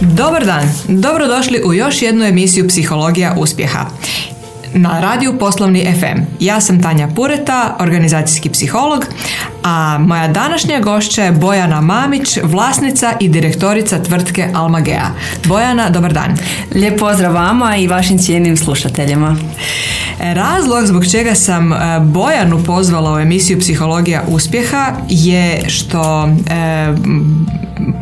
Dobar dan, dobrodošli u još jednu emisiju Psihologija uspjeha na radiju Poslovni FM. Ja sam Tanja Pureta, organizacijski psiholog, a moja današnja gošća je Bojana Mamić, vlasnica i direktorica tvrtke Almagea. Bojana, dobar dan. Lijep pozdrav vama i vašim cijenim slušateljima. Razlog zbog čega sam e, Bojanu pozvala u emisiju Psihologija uspjeha je što e,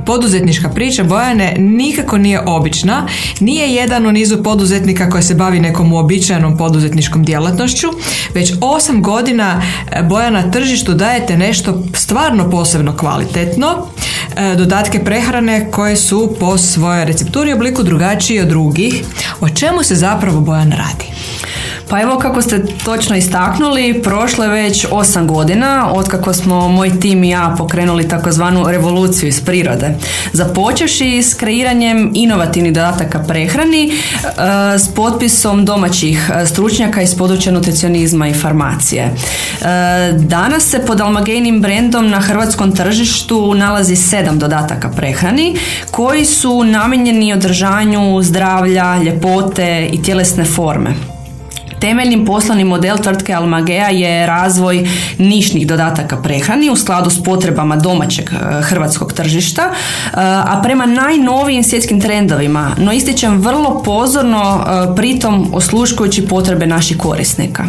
poduzetnička priča Bojane nikako nije obična, nije jedan u nizu poduzetnika koji se bavi nekom uobičajenom poduzetničkom djelatnošću, već osam godina e, Bojana na tržištu dajete nešto stvarno posebno kvalitetno, e, dodatke prehrane koje su po svojoj recepturi obliku drugačiji od drugih. O čemu se zapravo Bojan radi? Pa evo kako ste točno istaknuli, prošlo je već osam godina od kako smo moj tim i ja pokrenuli takozvanu revoluciju iz prirode. Započeši s kreiranjem inovativnih dodataka prehrani e, s potpisom domaćih e, stručnjaka iz područja nutricionizma i farmacije. E, danas se pod Almagejnim brendom na hrvatskom tržištu nalazi sedam dodataka prehrani koji su namijenjeni održanju zdravlja, ljepote i tjelesne forme. Temeljnim poslovni model tvrtke Almagea je razvoj nišnih dodataka prehrani u skladu s potrebama domaćeg e, hrvatskog tržišta, e, a prema najnovijim svjetskim trendovima, no ističem vrlo pozorno e, pritom osluškujući potrebe naših korisnika.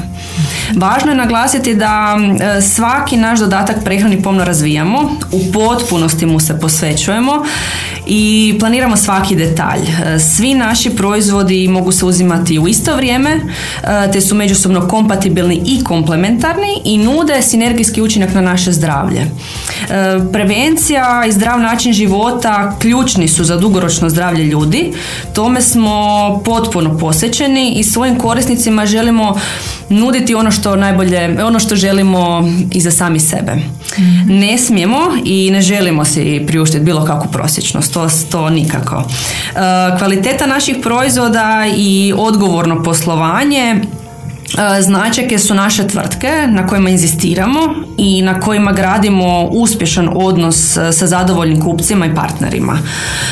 Važno je naglasiti da svaki naš dodatak prehrani pomno razvijamo, u potpunosti mu se posvećujemo i planiramo svaki detalj. Svi naši proizvodi mogu se uzimati u isto vrijeme, te su međusobno kompatibilni i komplementarni i nude sinergijski učinak na naše zdravlje. E, prevencija i zdrav način života ključni su za dugoročno zdravlje ljudi. Tome smo potpuno posvećeni i svojim korisnicima želimo nuditi ono što najbolje, ono što želimo i za sami sebe. Mhm. Ne smijemo i ne želimo si priuštiti bilo kakvu prosječnost, to, to nikako. E, kvaliteta naših proizvoda i odgovorno poslovanje značajke su naše tvrtke na kojima inzistiramo i na kojima gradimo uspješan odnos e, sa zadovoljnim kupcima i partnerima.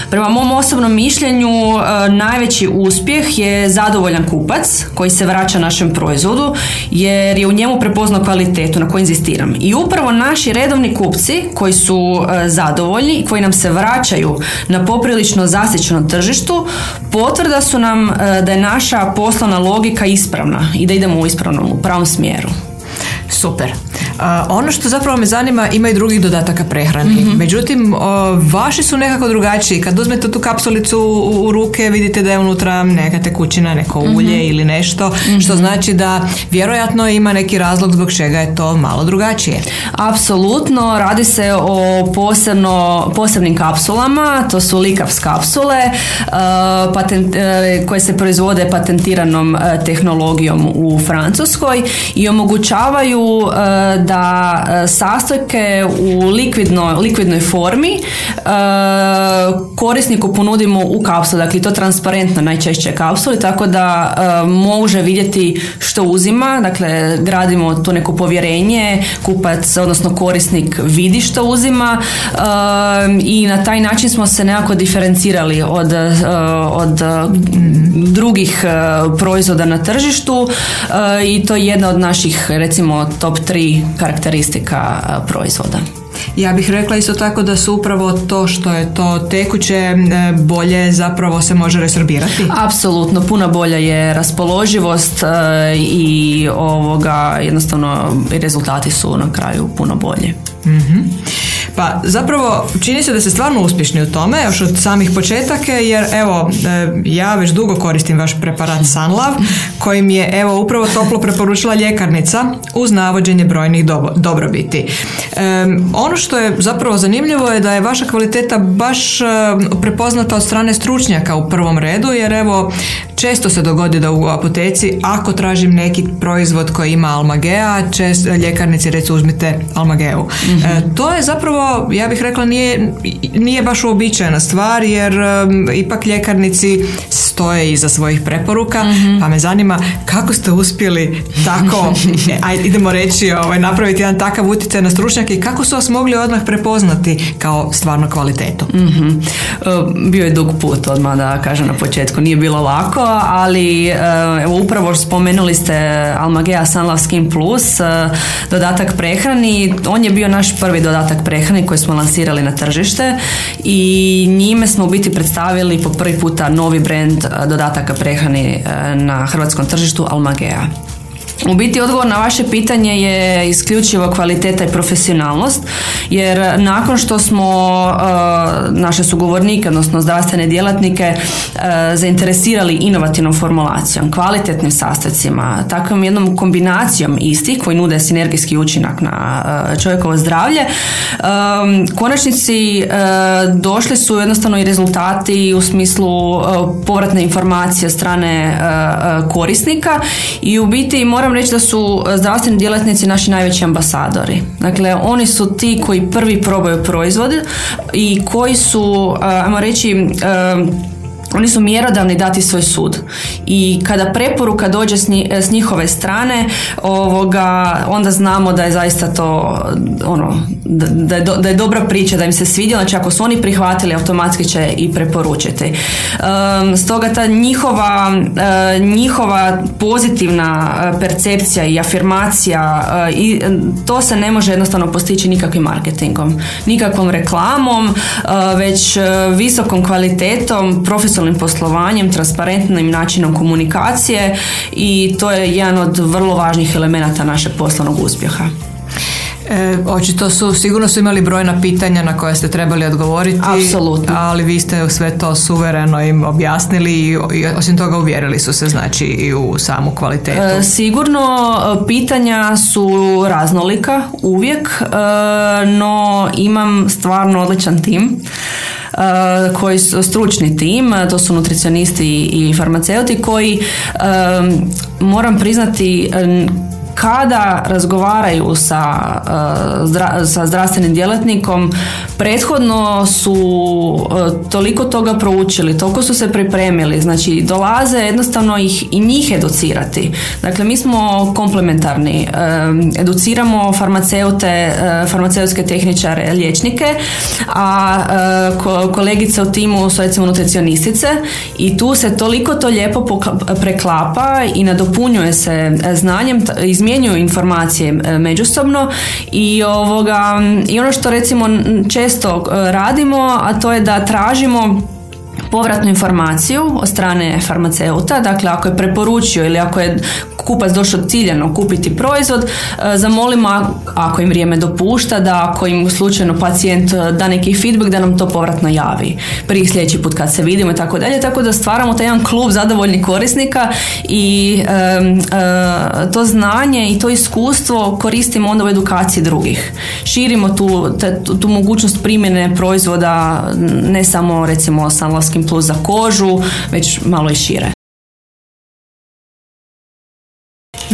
Prema mom osobnom mišljenju e, najveći uspjeh je zadovoljan kupac koji se vraća našem proizvodu jer je u njemu prepoznao kvalitetu na kojoj inzistiram. I upravo naši redovni kupci koji su zadovoljni i koji nam se vraćaju na poprilično zasićenom tržištu potvrda su nam da je naša poslovna logika ispravna i da idemo u ispravnom, u pravom smjeru. Super ono što zapravo me zanima ima i drugih dodataka prehrani. mm Međutim, vaši su nekako drugačiji. Kad uzmete tu kapsulicu u, ruke vidite da je unutra neka tekućina, neko mhm. ulje ili nešto, što mhm. znači da vjerojatno ima neki razlog zbog čega je to malo drugačije. Apsolutno, radi se o posebno, posebnim kapsulama, to su likavs kapsule patent, e, koje se proizvode patentiranom e, tehnologijom u Francuskoj i omogućavaju da e, sastojke u likvidno, likvidnoj formi e, korisniku ponudimo u kapsuli, dakle to transparentno najčešće kapsuli, tako da e, može vidjeti što uzima, dakle gradimo to neko povjerenje, kupac, odnosno korisnik vidi što uzima i na taj način smo se nekako diferencirali od, od drugih proizvoda na tržištu i to je jedna od naših recimo top 3 karakteristika proizvoda. Ja bih rekla isto tako da su upravo to što je to tekuće e, bolje zapravo se može resorbirati. Apsolutno, puno bolja je raspoloživost e, i ovoga jednostavno rezultati su na kraju puno bolji. mm Pa zapravo čini se da ste stvarno uspješni u tome još od samih početaka jer evo e, ja već dugo koristim vaš preparat Sunlove kojim je evo upravo toplo preporučila ljekarnica uz navođenje brojnih dobrobiti. ono što je zapravo zanimljivo je da je vaša kvaliteta baš e, prepoznata od strane stručnjaka u prvom redu jer evo često se dogodi da u apoteci ako tražim neki proizvod koji ima almagea, čest, ljekarnici reći uzmite almageu. mm to je zapravo to, ja bih rekla, nije, nije baš uobičajena stvar jer ipak ljekarnici stoje iza svojih preporuka, mhm. pa me zanima kako ste uspjeli tako, ajde, idemo reći, ovaj, napraviti jedan takav utjecaj na stručnjake i kako su vas mogli odmah prepoznati kao stvarno kvalitetu? mm Bio je dug put odmah da kažem na početku, nije bilo lako, ali evo, upravo spomenuli ste Almagea Sunlove Skin Plus, e, dodatak prehrani, on je bio naš prvi dodatak prehrani koji smo lansirali na tržište i njime smo u biti predstavili po prvi puta novi brand e, dodataka prehrani e, na hrvatskom tržištu Almagea. U biti odgovor na vaše pitanje je isključivo kvaliteta i profesionalnost, jer nakon što smo uh, naše sugovornike, odnosno zdravstvene djelatnike, uh, zainteresirali inovativnom formulacijom, kvalitetnim sastojcima, takvom jednom kombinacijom istih koji nude sinergijski učinak na uh, čovjekovo zdravlje, um, konačnici došli su jednostavno i rezultati u smislu povratne informacije strane korisnika i u biti moram moram reći da su e, zdravstveni djelatnici naši najveći ambasadori. Dakle, oni su ti koji prvi probaju proizvod i koji su, e, ajmo reći, e, oni su mjerodavni dati svoj sud. I kada preporuka dođe s njihove strane ovoga, onda znamo da je zaista to ono, da, je, da je dobra priča, da im se svidjela, znači ako su oni prihvatili automatski će i preporučiti. Um, stoga ta njihova uh, njihova pozitivna uh, percepcija i afirmacija uh, i to se ne može jednostavno postići nikakvim marketingom nikakvom reklamom već visokom kvalitetom profesionalnom profesionalnim poslovanjem, transparentnim načinom komunikacije i to je jedan od vrlo važnih elemenata našeg poslovnog uspjeha. E, očito su, sigurno su imali brojna pitanja na koje ste trebali odgovoriti. Apsolutno. Ali vi ste sve to suvereno im objasnili i, osim toga uvjerili su se znači i u samu kvalitetu. E, sigurno e, pitanja su raznolika uvijek, e, no imam stvarno odličan tim koji su stručni tim, to su nutricionisti i farmaceuti koji moram priznati kada razgovaraju sa, uh, sa zdravstvenim djelatnikom, prethodno su uh, toliko toga proučili, toliko su se pripremili, znači dolaze jednostavno ih i njih educirati. Dakle, mi smo komplementarni, um, educiramo farmaceute, farmaceutske tehničare, liječnike, a kolegice u timu su recimo nutricionistice i tu se toliko to lijepo preklapa i nadopunjuje se znanjem iz izmjenjuju informacije e, međusobno i ovoga i ono što recimo često e, radimo, a to je da tražimo povratnu informaciju od strane farmaceuta, dakle ako je preporučio ili ako je kupac došao ciljano kupiti proizvod, e, zamolimo ako im vrijeme dopušta da ako im slučajno pacijent e, da neki feedback da nam to povratno javi prije sljedeći put kad se vidimo i tako dalje, tako da stvaramo taj jedan klub zadovoljnih korisnika i e, to znanje i to iskustvo koristimo onda u edukaciji drugih. Širimo tu, tu, tu mogućnost primjene proizvoda ne samo recimo Sunlovskim plus za kožu, već malo i šire.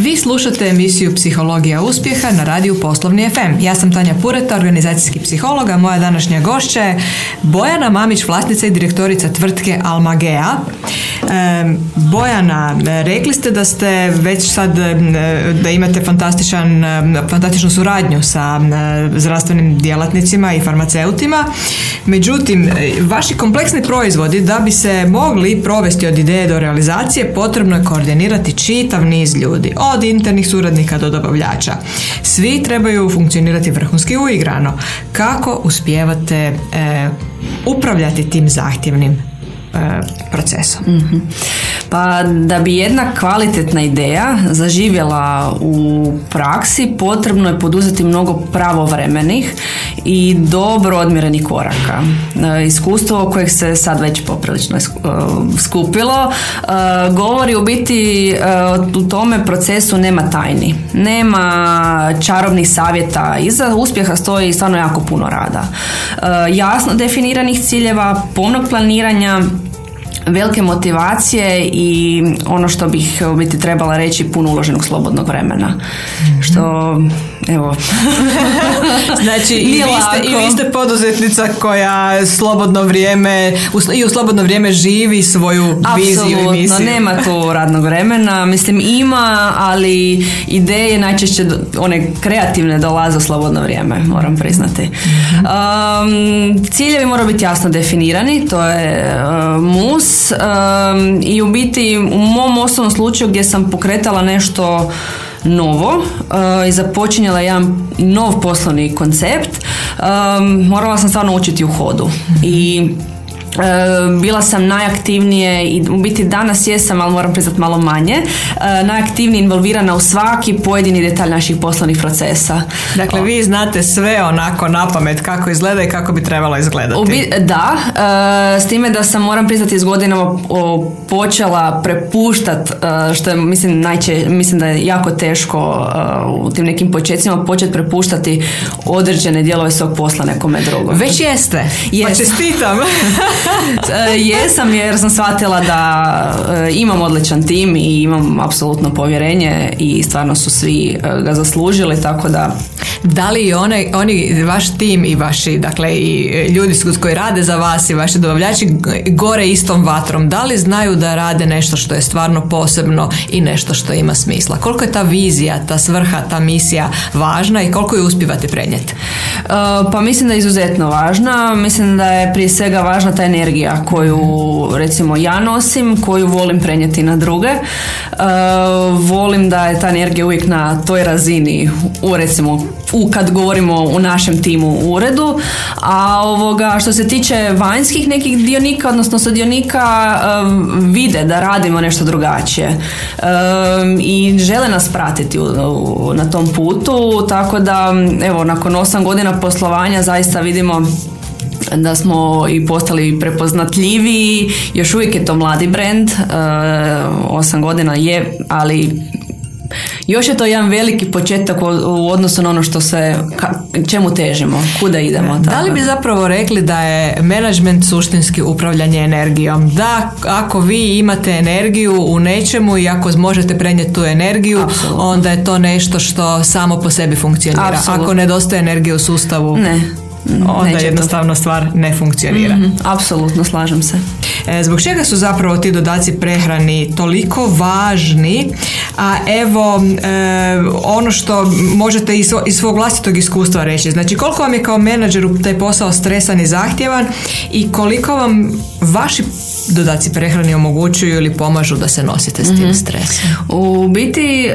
Vi slušate emisiju Psihologija uspjeha na radiju Poslovni FM. Ja sam Tanja Pureta, organizacijski psiholog, a moja današnja gošća je Bojana Mamić, vlasnica i direktorica tvrtke Almagea. Bojana, rekli ste da ste već sad da imate fantastičan, fantastičnu suradnju sa zdravstvenim djelatnicima i farmaceutima. Međutim, vaši kompleksni proizvodi da bi se mogli provesti od ideje do realizacije potrebno je koordinirati čitav niz ljudi od internih suradnika do dobavljača. Svi trebaju funkcionirati vrhunski uigrano. Kako uspijevate e, upravljati tim zahtjevnim e, procesom? mm Pa da bi jedna kvalitetna ideja zaživjela u praksi, potrebno je poduzeti mnogo pravovremenih i dobro odmjerenih koraka. E, iskustvo kojeg se sad već poprilično skupilo govori u biti u tome procesu nema tajni. Nema čarobnih savjeta. Iza uspjeha stoji stvarno jako puno rada. Jasno definiranih ciljeva, pomnog planiranja, velike motivacije i ono što bih biti trebala reći puno uloženog slobodnog vremena. mm Što evo. znači i vi, ste, i vi ste poduzetnica koja slobodno vrijeme i u slobodno vrijeme živi svoju viziju i misiju. nema tu radnog vremena. Mislim ima, ali ideje najčešće one kreativne dolaze u slobodno vrijeme, moram priznati. Um, ciljevi moraju biti jasno definirani, to je uh, mus um, i u biti u mom osnovnom slučaju gdje sam pokretala nešto novo uh, i započinjala jedan nov poslovni koncept, um, morala sam stvarno učiti u hodu. I bila sam najaktivnije i u biti danas jesam, ali moram priznati malo manje, najaktivnije involvirana u svaki pojedini detalj naših poslovnih procesa. Dakle, vi znate sve onako na pamet kako izgleda i kako bi trebalo izgledati. da, s time da sam moram priznati iz godinama počela prepuštat, što je mislim, najče, mislim da je jako teško u tim nekim početcima početi prepuštati određene dijelove svog posla nekome drugom. Već jeste. Pa čestitam. E, jesam jer sam shvatila da e, imam odličan tim i imam apsolutno povjerenje i stvarno su svi e, ga zaslužili tako da da li one, oni, vaš tim i vaši, dakle i ljudi koji rade za vas i vaši dobavljači gore istom vatrom, da li znaju da rade nešto što je stvarno posebno i nešto što ima smisla? Koliko je ta vizija, ta svrha, ta misija važna i koliko ju uspivate prenijeti? pa mislim da je izuzetno važna. Mislim da je prije svega važna ta energija koju recimo ja nosim, koju volim prenijeti na druge. Uh, volim da je ta energija uvijek na toj razini u recimo u kad govorimo u našem timu u uredu, a ovoga što se tiče vanjskih nekih dionika, odnosno sudionika vide da radimo nešto drugačije i žele nas pratiti na tom putu, tako da evo nakon osam godina poslovanja zaista vidimo da smo i postali prepoznatljiviji, još uvijek je to mladi brand, osam godina je, ali još je to jedan veliki početak u odnosu na ono što se, čemu težimo, kuda idemo. Da li bi zapravo rekli da je management suštinski upravljanje energijom? Da, ako vi imate energiju u nečemu i ako možete prenijeti tu energiju, onda je to nešto što samo po sebi funkcionira. Ako nedostaje energije u sustavu, ne onda jednostavno stvar ne funkcionira. mm apsolutno, slažem se. E, zbog čega su zapravo ti dodaci prehrani toliko važni, a evo e, ono što možete iz, iz svog vlastitog iskustva reći, znači koliko vam je kao menadžeru taj posao stresan i zahtjevan i koliko vam vaši dodaci prehrani omogućuju ili pomažu da se nosite s tim mm stresom? U biti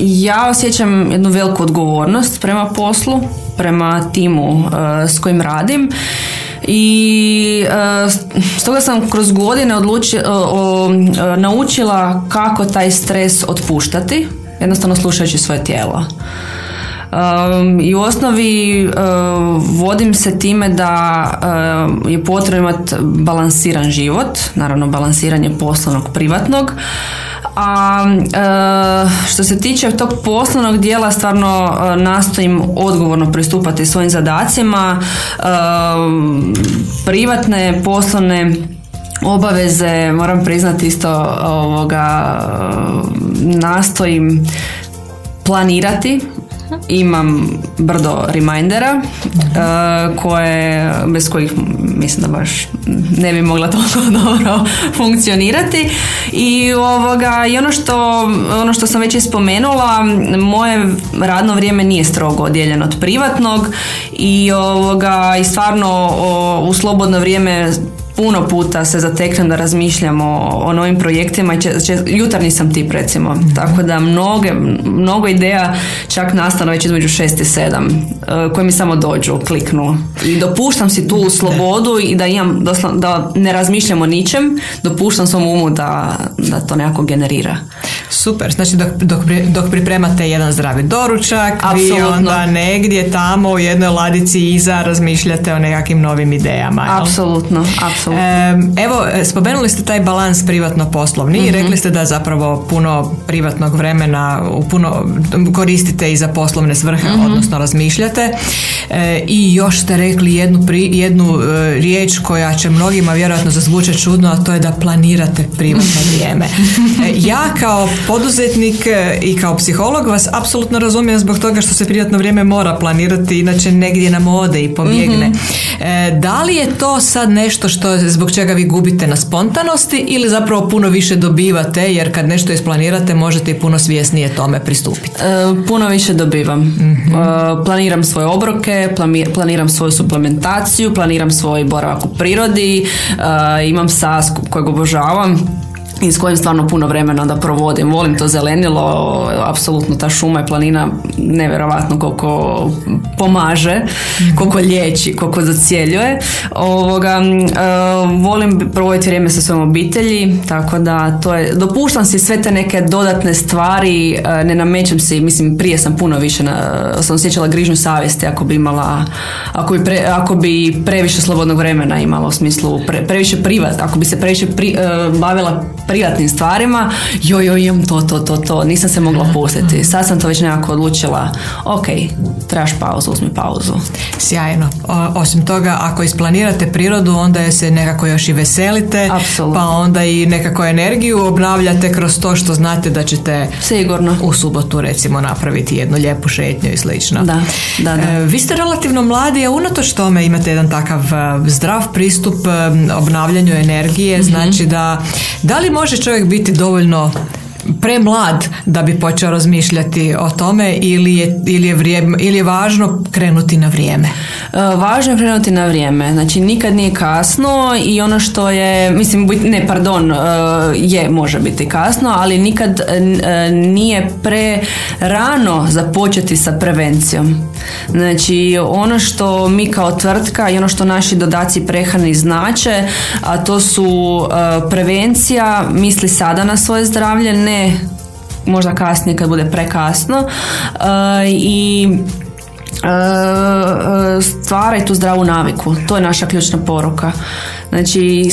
ja osjećam jednu veliku odgovornost prema poslu, prema timu e, s kojim radim i uh, stoga sam kroz godine odluči, naučila kako taj stres otpuštati jednostavno slušajući svoje tijelo. I u osnovi vodim se time da je potrebno imati balansiran život, naravno balansiranje poslovnog, privatnog, a što se tiče tog poslovnog dijela stvarno nastojim odgovorno pristupati svojim zadacima. Privatne poslovne obaveze moram priznati isto ovoga nastojim planirati imam brdo remindera uh, koje, bez kojih mislim da baš ne bi mogla toliko dobro funkcionirati. I ovoga i ono što, ono što sam već ispomenula moje radno vrijeme nije strogo odijeljeno od privatnog i ovoga i stvarno u slobodno vrijeme puno puta se zateknem da razmišljamo o, novim projektima i jutarnji sam tip recimo, tako da mnoge, mnogo ideja čak nastane već između šest i sedam e, koje mi samo dođu, kliknu i dopuštam si tu slobodu i da imam da ne razmišljam o ničem, dopuštam svom umu da, da to nekako generira. Super, znači dok, dok, dok pripremate jedan zdravi doručak, Absolutno. vi onda negdje tamo u jednoj ladici iza razmišljate o nekakvim novim idejama. Apsolutno, apsolutno Evo, spomenuli ste taj balans privatno-poslovni i mhm. rekli ste da zapravo puno privatnog vremena puno koristite i za poslovne svrhe, mhm. odnosno razmišljate. E, I još ste rekli jednu, pri, jednu e, riječ koja će mnogima vjerojatno zazvučati čudno, a to je da planirate privatno vrijeme. E, ja kao poduzetnik i kao psiholog vas apsolutno razumijem zbog toga što se privatno vrijeme mora planirati, inače negdje nam ode i pobjegne. Mhm. Da li je to sad nešto što zbog čega vi gubite na spontanosti ili zapravo puno više dobivate jer kad nešto isplanirate možete i puno svjesnije tome pristupiti? puno više dobivam. mm planiram svoje obroke, planiram svoju suplementaciju, planiram svoj boravak u prirodi, imam sas kojeg obožavam i s kojim stvarno puno vremena da provodim. Volim to zelenilo, apsolutno ta šuma i planina nevjerojatno koliko pomaže, koliko liječi, koliko zacjeljuje. Ovoga, volim provoditi vrijeme sa svojom obitelji, tako da to je, dopuštam si sve te neke dodatne stvari, ne namećem se, mislim prije sam puno više, na, sam osjećala grižnju savjesti ako bi imala, ako bi, ako bi previše slobodnog vremena imala u smislu previše privat, ako bi se previše pri, bavila privatnim stvarima, joj, joj, imam to, to, to, to, nisam se mogla pustiti. Sad sam to već nekako odlučila, ok, trebaš pauzu, uzmi pauzu. Sjajno. osim toga, ako isplanirate prirodu, onda je se nekako još i veselite, Absolutno. pa onda i nekako energiju obnavljate kroz to što znate da ćete Sigurno. u subotu recimo napraviti jednu lijepu šetnju i slično. Da, da, da. E, vi ste relativno mladi, a unatoč tome imate jedan takav e, zdrav pristup e, obnavljanju energije, mhm. znači da da li može čovjek biti dovoljno premlad da bi počeo razmišljati o tome ili je, ili je, vrijeme, ili je važno krenuti na vrijeme? E, važno je krenuti na vrijeme. Znači nikad nije kasno i ono što je, mislim, ne, pardon, e, je, može biti kasno, ali nikad e, nije pre rano započeti sa prevencijom. Znači ono što mi kao tvrtka i ono što naši dodaci prehrani znače, a to su prevencija, misli sada na svoje zdravlje, ne možda kasnije kad bude prekasno uh, i stvaraj tu zdravu naviku. To je naša ključna poruka. Znači,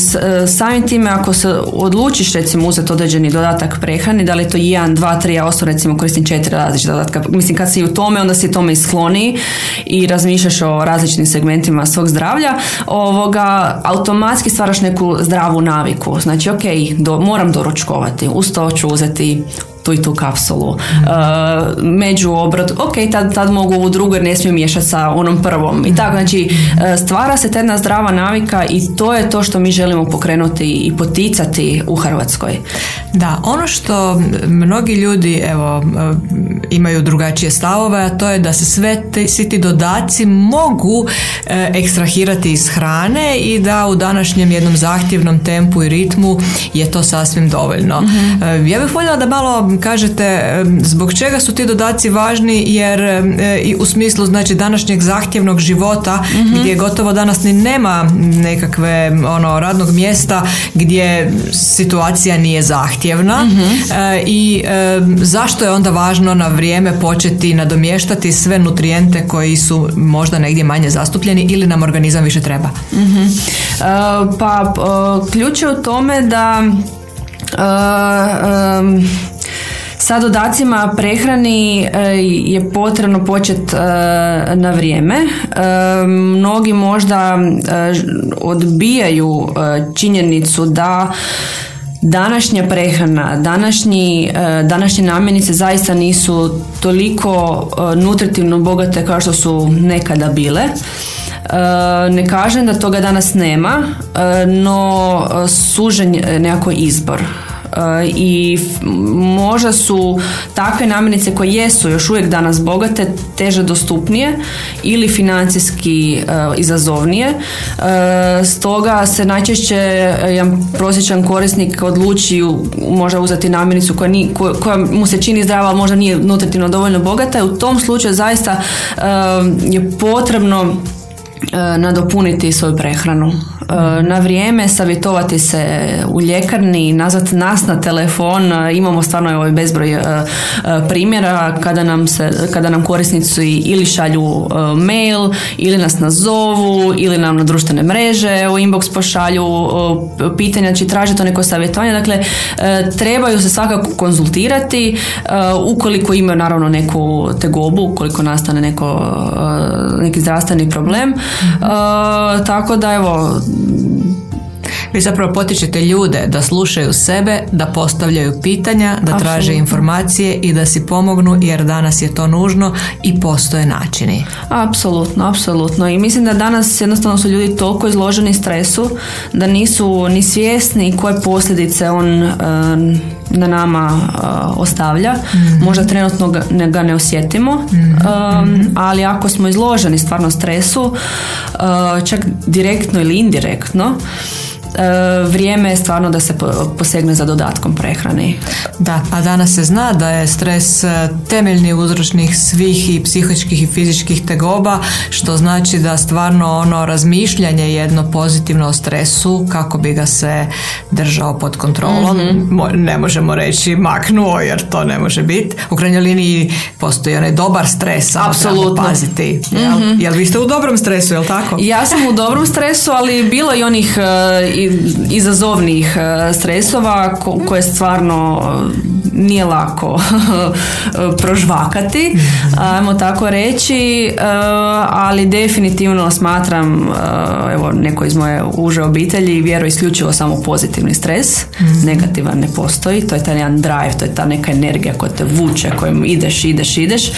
samim time ako se odlučiš recimo uzeti određeni dodatak prehrani, da li je to jedan, dva, tri, ja osobno recimo koristim četiri različita dodatka. Mislim, kad si u tome, onda si tome iskloni i razmišljaš o različitim segmentima svog zdravlja, ovoga, automatski stvaraš neku zdravu naviku. Znači, ok, do, moram doručkovati, uz to ću uzeti tu i tu kapsulu. Uh, među obrad, ok, tad, tad mogu u drugu jer ne smijem miješati sa onom prvom. I tako, znači, uh, stvara se ta jedna zdrava navika i to je to što mi želimo pokrenuti i poticati u Hrvatskoj. Da, ono što mnogi ljudi evo, uh, imaju drugačije stavove, a to je da se sve te, svi ti dodaci mogu ekstrahirati iz hrane i da u današnjem jednom zahtjevnom tempu i ritmu je to sasvim dovoljno. Mhm. Ja bih voljela da malo kažete zbog čega su ti dodaci važni jer e, i u smislu znači današnjeg zahtjevnog života mm gdje gotovo danas ni nema nekakve ono radnog mjesta gdje situacija nije zahtjevna mhm. e, i zašto je onda važno na vrijeme početi nadomještati sve nutrijente koji su možda negdje manje zastupljeni ili nam organizam više treba? Mm pa ključ je u tome da sa dodacima prehrani e, je potrebno početi e, na vrijeme. E, mnogi možda odbijaju činjenicu da današnja prehrana, današnji, današnje namirnice zaista nisu toliko nutritivno bogate kao što su nekada bile. Ne kažem da toga danas nema, no sužen nekako izbor i možda su takve namirnice koje jesu još uvijek danas bogate teže dostupnije ili financijski e, izazovnije. E, stoga se najčešće jedan prosječan korisnik odluči možda uzeti namirnicu koja, koja mu se čini zdrava, ali možda nije nutritivno dovoljno bogata. U tom slučaju zaista e, je potrebno nadopuniti svoju prehranu na vrijeme, savjetovati se u ljekarni, nazvati nas na telefon. Imamo stvarno ovaj bezbroj primjera kada nam, se, kada nam korisnici ili šalju mail, ili nas nazovu, ili nam na društvene mreže u inbox pošalju pitanja, znači traže to neko savjetovanje. Dakle, trebaju se svakako konzultirati ukoliko imaju naravno neku tegobu, ukoliko nastane neko, neki zdravstveni problem. Tako da evo vi zapravo potičete ljude da slušaju sebe, da postavljaju pitanja, da traže informacije i da si pomognu jer danas je to nužno i postoje načini. Apsolutno, apsolutno. I mislim da danas jednostavno su ljudi toliko izloženi stresu da nisu ni svjesni koje posljedice on eh, na nama eh, ostavlja. Mhm. Možda trenutno ga ne, ga ne osjetimo, mm ali ako smo izloženi stvarno stresu, čak direktno ili indirektno, E, vrijeme je stvarno da se posegne za dodatkom prehrani. Da, a danas se zna da je stres e, temeljni uzročnih svih i psihičkih i fizičkih tegoba, što znači da stvarno ono razmišljanje jedno pozitivno o stresu kako bi ga se držao pod kontrolom. mm Ne možemo reći maknuo jer to ne može biti. U krajnjoj liniji postoji onaj dobar stres, apsolutno paziti. Jel? mm Jel vi ste u dobrom stresu, jel tako? Ja sam u dobrom stresu, ali bilo i onih e, izazovnih e, stresova koje stvarno e, nije lako prožvakati, ajmo tako reći, e, ali definitivno smatram, evo neko iz moje uže obitelji vjeruje isključivo samo pozitivni stres, mhm. negativan ne postoji, to je taj jedan drive, to je ta neka energija koja te vuče, kojom ideš, ideš, ideš,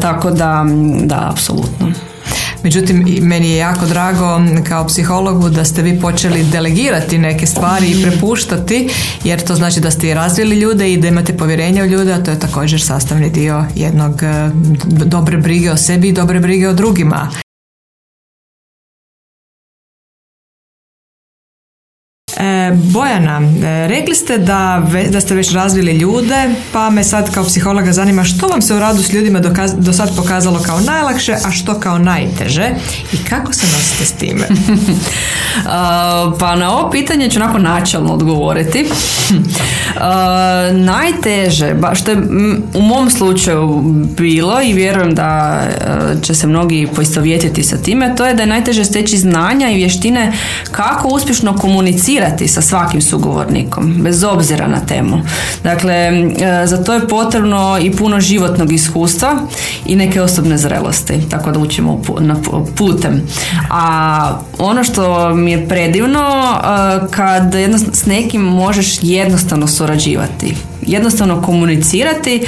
tako da, da, apsolutno. Međutim, meni je jako drago kao psihologu da ste vi počeli delegirati neke stvari i prepuštati, jer to znači da ste i razvili ljude i da imate povjerenje u ljude, a to je također sastavni dio jednog eh, dobre brige o sebi i dobre brige o drugima. Bojana, e, rekli ste da, da ste već razvili ljude, pa me sad kao psihologa zanima što vam se u radu s ljudima do sad pokazalo kao najlakše, a što kao najteže i kako se nosite s time? pa na ovo pitanje ću onako načelno odgovoriti. najteže, što je u mom slučaju bilo i vjerujem da e, će se mnogi poistovjetiti sa time, to je da je najteže steći znanja i vještine kako uspješno komunicirati sa svakim sugovornikom, bez obzira na temu. Dakle, e, za to je potrebno i puno životnog iskustva i neke osobne zrelosti, tako da učimo putem. A ono što mi je predivno, e, kad s nekim možeš jednostavno surađivati, jednostavno komunicirati,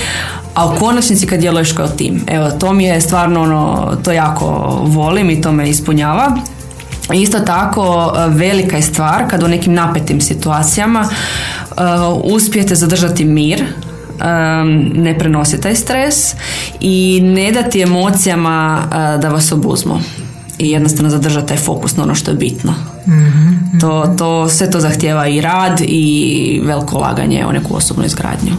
a u konačnici kad djeluješ kao tim. Evo, to mi je stvarno ono, to jako volim i to me ispunjava. Isto tako e, velika je stvar kad u nekim napetim situacijama uh, uspijete zadržati mir, um, ne prenosi taj stres i ne dati emocijama da vas obuzmu i jednostavno zadržati taj fokus na ono što je bitno. mm To, to, sve to zahtjeva i rad i veliko laganje u neku osobnu izgradnju.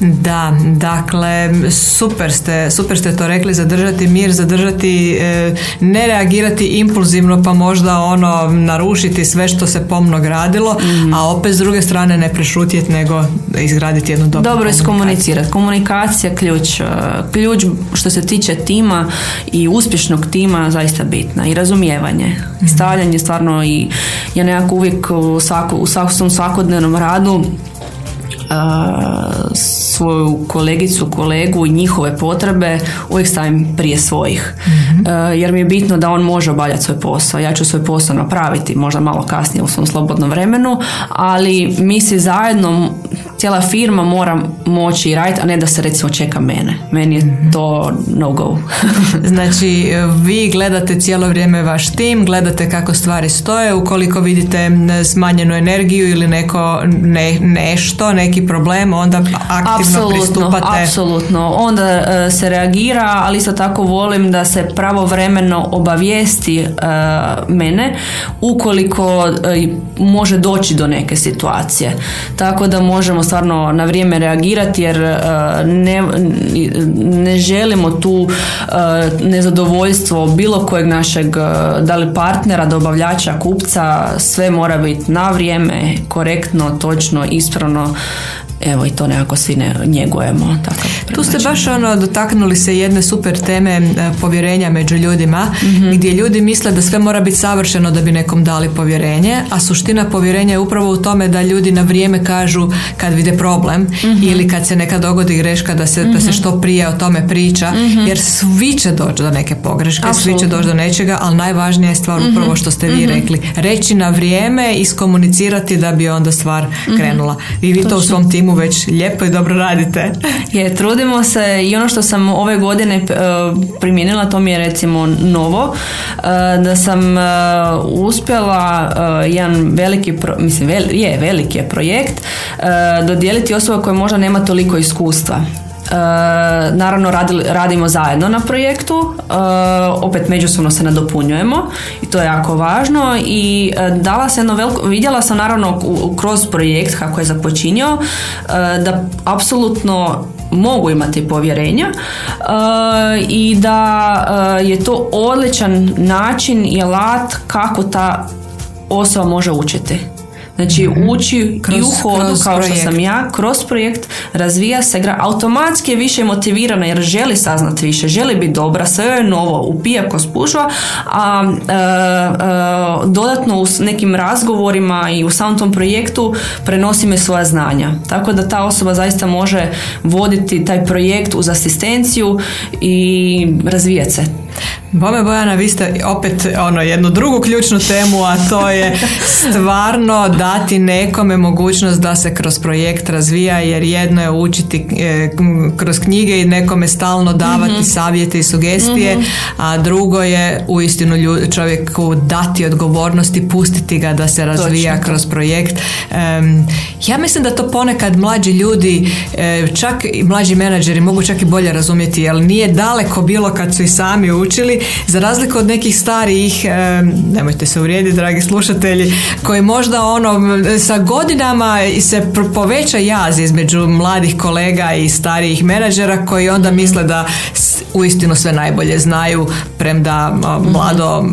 Da, dakle, super ste, super ste to rekli, zadržati mir, zadržati, e, ne reagirati impulzivno pa možda ono narušiti sve što se pomno gradilo, mhm. a opet s druge strane ne prešutjeti nego izgraditi jednu dobru Dobro iskomunicirati. Komunikacija ključ, e, ključ što se tiče tima i uspješnog tima zaista bitna i razumijevanje. Mm. Stavljanje stvarno i ja nekako uvijek u, svaku, u svakom svakodnevnom radu svoju kolegicu, kolegu i njihove potrebe uvijek stavim prije svojih. Mhm. Jer mi je bitno da on može obavljati svoj posao. Ja ću svoj posao napraviti možda malo kasnije u svom slobodnom vremenu, ali mi si zajedno cijela firma mora moći raditi, a ne da se recimo čeka mene. Meni je mhm. to no go. znači, vi gledate cijelo vrijeme vaš tim, gledate kako stvari stoje, ukoliko vidite smanjenu energiju ili neko ne, nešto, neki problem, onda aktivno apsolutno, pristupate. Apsolutno, onda e, se reagira, ali isto tako volim da se pravovremeno obavijesti uh, mene ukoliko e, može doći do neke situacije. Tako da možemo stvarno na vrijeme reagirati jer e, ne, ne želimo tu e, nezadovoljstvo bilo kojeg našeg da li partnera, dobavljača, kupca, sve mora biti na vrijeme, korektno, točno, ispravno evo i to nekako svi ne njegujemo. Takav tu ste baš ono dotaknuli se jedne super teme e, povjerenja među ljudima mm gdje ljudi misle da sve mora biti savršeno da bi nekom dali povjerenje, a suština povjerenja je upravo u tome da ljudi na vrijeme kažu kad vide problem mhm. ili kad se neka dogodi greška da se, da se mhm. što prije o tome priča mhm. jer svi će doći do neke pogreške, svi će doći do nečega, ali najvažnija je stvar upravo što ste vi rekli. Reći na vrijeme, iskomunicirati da bi onda stvar krenula. I vi to u svom timu već lijepo i dobro radite. Je, trudimo se i ono što sam ove godine e, primijenila, to mi je recimo novo, e, da sam e, uspjela jedan veliki, mislim je veliki je projekt, dodijeliti osoba koja možda nema toliko iskustva. E, naravno radimo zajedno na projektu, e, opet međusobno se nadopunjujemo i to je jako važno i e, dala se jedno veliko, vidjela sam naravno kroz projekt kako je započinio da apsolutno mogu imati povjerenja i da je to odličan način i alat kako ta osoba može učiti. Znači mhm. uči kroz, i u hodu kao što sam ja, kroz projekt razvija se, automatski je više motivirana jer želi saznati više, želi biti dobra, sve je novo, upija ko spužva, a e, e, dodatno u nekim razgovorima i u samom tom projektu prenosi me svoja znanja. Tako da ta osoba zaista može voditi taj projekt uz asistenciju i razvijati se. Bome Bojana, vi ste opet ono jednu drugu ključnu temu, a to je stvarno dati nekome mogućnost da se kroz projekt razvija, jer jedno je učiti e, kroz knjige i nekome stalno davati mm savjete i sugestije, mhm. a drugo je uistinu čovjeku dati odgovornost i pustiti ga da se razvija kroz projekt. ja mislim da to ponekad mlađi ljudi, e, čak i mlađi menadžeri mogu čak i bolje razumjeti, jer nije daleko bilo kad su i sami učili za razliku od nekih starijih, nemojte se uvrijediti dragi slušatelji, koji možda ono sa godinama se poveća jaz između mladih kolega i starijih menadžera koji onda misle da uistinu sve najbolje znaju premda mlado,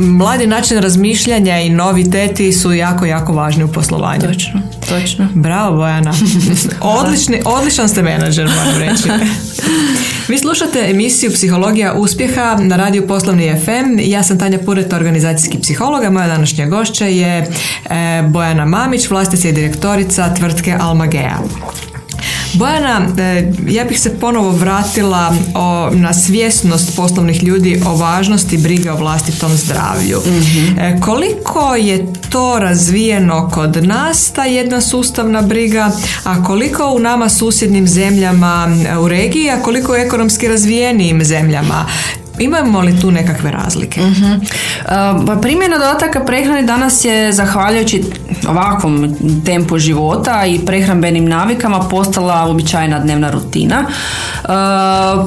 mladi način razmišljanja i noviteti su jako, jako važni u poslovanju. Točno, točno. Bravo Bojana. Odlični, odličan ste menadžer, moram reći. Vi slušate emisiju Psihologija uspjeha na radiju Poslovni FM. Ja sam Tanja Pureta, organizacijski psihologa. Moja današnja gošća je e, Bojana Mamić, vlastica i direktorica tvrtke Almagea. Bojana, e, ja bih se ponovo vratila o, na svjesnost poslovnih ljudi o važnosti brige o vlastitom zdravlju. mm Koliko je to razvijeno kod nas, ta jedna sustavna briga, a koliko u nama susjednim zemljama e, u regiji, a koliko u ekonomski razvijenijim zemljama Imamo li tu nekakve razlike? uh primjena dodataka prehrane danas je zahvaljujući ovakvom tempu života i prehrambenim navikama postala uobičajena dnevna rutina. Uh,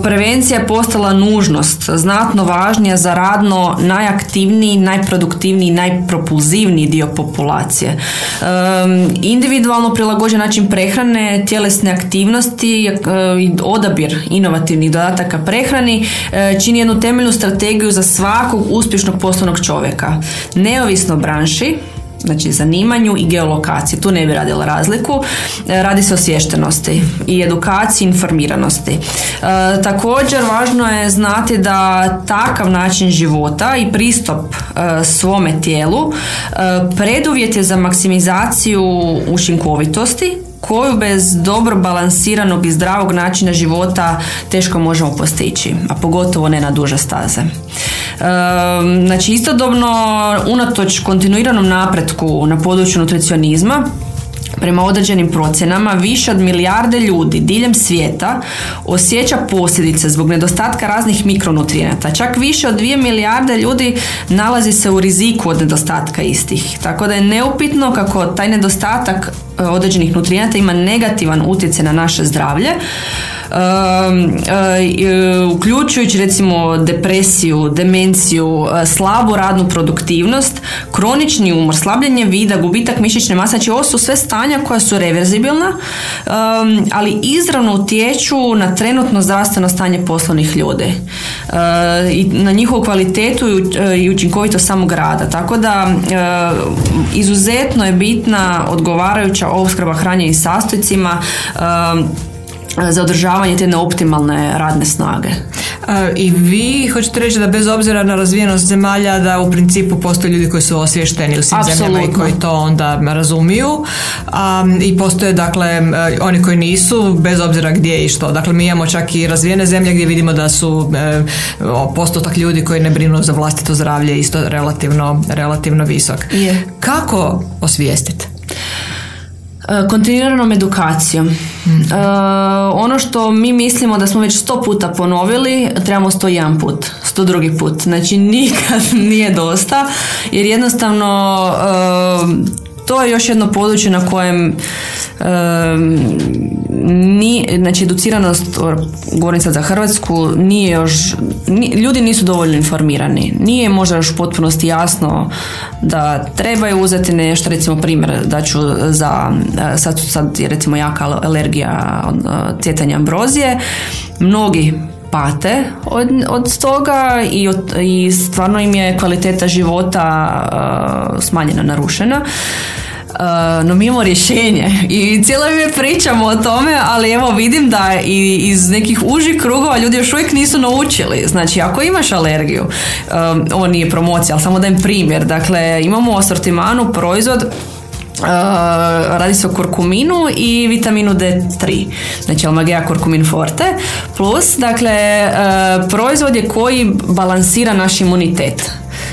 prevencija je postala nužnost, znatno važnija za radno najaktivniji, najproduktivniji, najpropulzivniji dio populacije. individualno prilagođen način prehrane, tjelesne aktivnosti i odabir inovativnih dodataka prehrani čini jednu temeljnu strategiju za svakog uspješnog poslovnog čovjeka. Neovisno branši, znači zanimanju i geolokaciji. Tu ne bi radila razliku. E, radi se o svještenosti i edukaciji, informiranosti. E, također važno je znati da takav način života i pristup e, svome tijelu preduvjet je za maksimizaciju učinkovitosti koju bez dobro balansiranog i zdravog načina života teško možemo postići, a pogotovo ne na duže staze. Znači istodobno unatoč kontinuiranom napretku na području nutricionizma Prema određenim procjenama, više od milijarde ljudi diljem svijeta osjeća posljedice zbog nedostatka raznih mikronutrijenata. Čak više od dvije milijarde ljudi nalazi se u riziku od nedostatka istih. Tako da je neupitno kako taj nedostatak e, određenih nutrijenata ima negativan utjecaj na naše zdravlje uključujući recimo depresiju, demenciju, slabu radnu produktivnost, kronični umor, slabljenje vida, gubitak mišićne mase, znači ovo su sve stanja koja su reverzibilna, ali izravno utječu na trenutno zdravstveno stanje poslovnih ljudi i na njihovu kvalitetu i učinkovitost samog rada. Tako da izuzetno je bitna odgovarajuća opskrba hranje i sastojcima za održavanje te neoptimalne radne snage. I vi hoćete reći da bez obzira na razvijenost zemalja da u principu postoje ljudi koji su osvješteni u svim zemljama i koji to onda razumiju i postoje dakle oni koji nisu bez obzira gdje i što. Dakle mi imamo čak i razvijene zemlje gdje vidimo da su e, postotak ljudi koji ne brinu za vlastito zdravlje isto relativno, relativno visok. Kako osvijestiti? E, kontinuiranom edukacijom. E, ono što mi mislimo da smo već sto puta ponovili, trebamo sto jedan put, sto drugi put. Znači nikad nije dosta, jer jednostavno e, to je još jedno područje na kojem ni, znači educiranost, govorim sad za Hrvatsku, nije još, ljudi nisu dovoljno informirani. Nije možda još potpunosti jasno da trebaju uzeti nešto, recimo primjer da ću za, sad, sad je recimo jaka alergija od cjetanja ambrozije, mnogi pate od, od toga i, i stvarno im je kvaliteta života smanjena, narušena. Uh, no mi imamo rješenje i cijelo mi pričamo o tome, ali evo vidim da i iz nekih užih krugova ljudi još uvijek nisu naučili. Znači, ako imaš alergiju, um, ovo nije promocija, ali samo dajem primjer. Dakle, imamo u asortimanu proizvod Uh, radi se o kurkuminu i vitaminu D3 znači Almagea kurkumin forte? Plus dakle uh, proizvod je koji balansira naš imunitet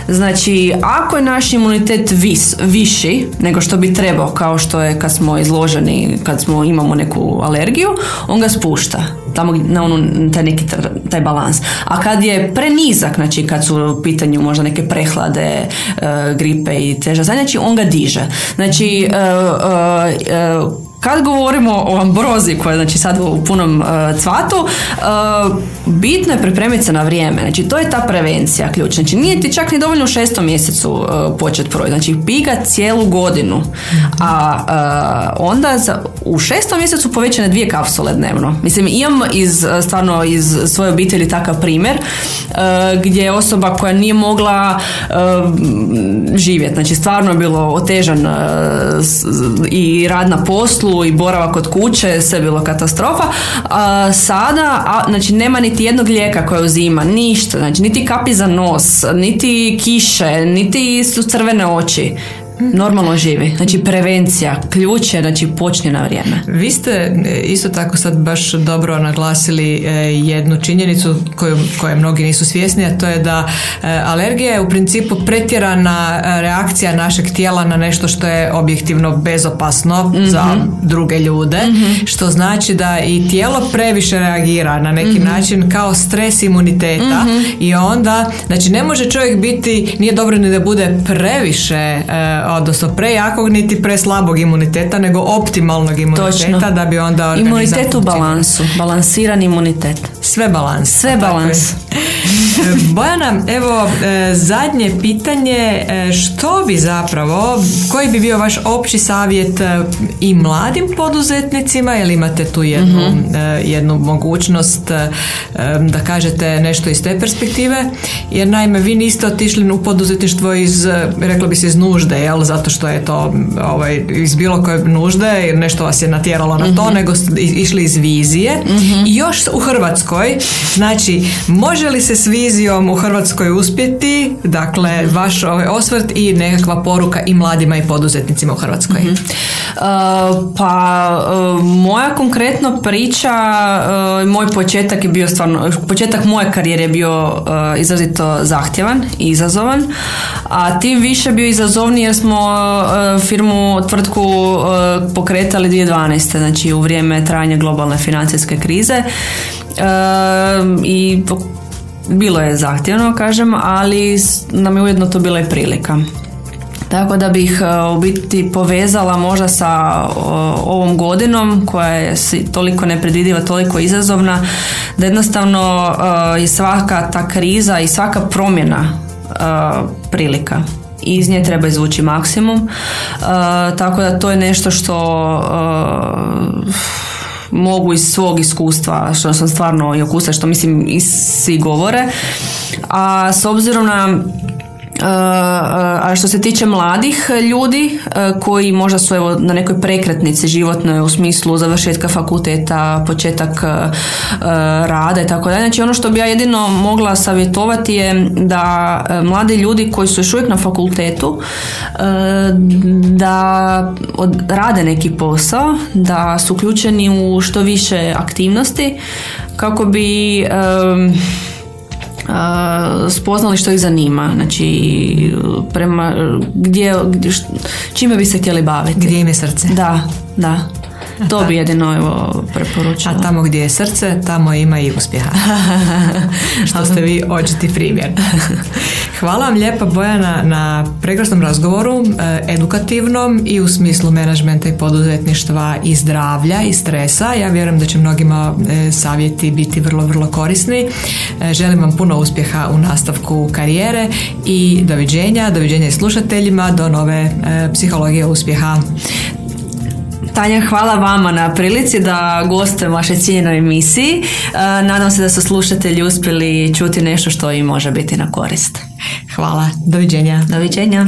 Znači, ako je naš imunitet vis, viši nego što bi trebao, kao što je kad smo izloženi, kad smo imamo neku alergiju, on ga spušta tamo na onu, taj neki taj balans. A kad je prenizak, znači kad su u pitanju možda neke prehlade, e, gripe i teža znači on ga diže. Znači, uh, kad govorimo o ambrozi koja je znači sad u punom uh, cvatu, uh, bitno je pripremiti se na vrijeme. Znači to je ta prevencija ključ. Znači nije ti čak ni dovoljno u šestom mjesecu uh, počet projekt. Znači pi ga cijelu godinu. A onda za, u šestom mjesecu povećane dvije kapsule dnevno. Mislim imam iz, stvarno iz svoje obitelji takav primjer gdje je osoba koja nije mogla živjeti. Znači stvarno je bilo otežan i rad na poslu i boravak kod kuće, sve bilo katastrofa. A, sada, a, znači nema niti jednog lijeka koje uzima, ništa, znači niti kapi za nos, niti kiše, niti su crvene oči normalno živi. Znači prevencija, ključ je znači počne na vrijeme. Vi ste e, isto tako sad baš dobro naglasili e, jednu činjenicu koju, koje mnogi nisu svjesni, a to je da e, alergija je u principu pretjerana reakcija našeg tijela na nešto što je objektivno bezopasno za mhm. druge ljude, mhm. što znači da i tijelo previše reagira na neki mhm. način kao stres imuniteta i onda, znači ne može čovjek biti, nije dobro ni da bude previše odnosno prejakog niti preslabog imuniteta, nego optimalnog imuniteta Točno. da bi onda organizam Imunitet u balansu, balansiran imunitet. Sve balans. Sve balans. Bojana, evo e, zadnje pitanje, e, što bi zapravo, koji bi bio vaš opći savjet e, i mladim poduzetnicima, ili imate tu jednu, mhm. jednu mogućnost da kažete nešto iz te perspektive, jer naime vi niste otišli u poduzetništvo iz, rekla bi se iz nužde, jel, zato što je to ovaj, iz bilo koje nužde, jer nešto vas je natjeralo na to, mhm. nego išli iz vizije mhm. i još u Hrvatskoj, znači može li se s vizijom u Hrvatskoj uspjeti, dakle vaš ovaj osvrt i nekakva poruka i mladima i poduzetnicima u Hrvatskoj? Mhm. Uh, pa uh, moja konkretno priča, uh, moj početak je bio stvarno, početak moje karijere je bio izrazito zahtjevan i izazovan, a tim više bio izazovniji jer smo firmu, tvrtku pokretali 2012. znači u vrijeme trajanja globalne financijske krize i bilo je zahtjevno, kažem, ali nam je ujedno to bila i prilika. Tako da bih e, u biti povezala možda sa ovom godinom koja je toliko nepredvidiva, toliko izazovna, da jednostavno je svaka ta kriza i svaka promjena prilika i iz nje treba izvući maksimum. tako da to je nešto što mogu iz svog iskustva, što sam stvarno i okusa, što mislim i svi govore. A s obzirom na a što se tiče mladih ljudi e, koji možda su evo na nekoj prekretnici životnoj u smislu završetka fakulteta, početak e, rada i tako dalje. Znači ono što bi ja jedino mogla savjetovati je da e, mladi ljudi koji su još uvijek na fakultetu da rade neki posao, da su uključeni u što više aktivnosti kako bi spoznali što ih zanima, znači prema gdje, čime bi se htjeli baviti. Gdje im je srce. Da, da. To bi jedino evo preporučila. A tamo gdje je srce, tamo ima i uspjeha. Što ste vi očiti primjer. Hvala vam lijepa Bojana na prekrasnom razgovoru, e, edukativnom i u smislu menadžmenta i poduzetništva i zdravlja i stresa. Ja vjerujem da će mnogima e, savjeti biti vrlo, vrlo korisni. E, želim vam puno uspjeha u nastavku karijere i doviđenja, doviđenja i slušateljima do nove psihologije uspjeha. Tanja, hvala vama na prilici da gostujem vaše cijenjenoj emisiji. E, nadam se da su slušatelji uspjeli čuti nešto što im može biti na korist. Hvala. Doviđenja. Doviđenja.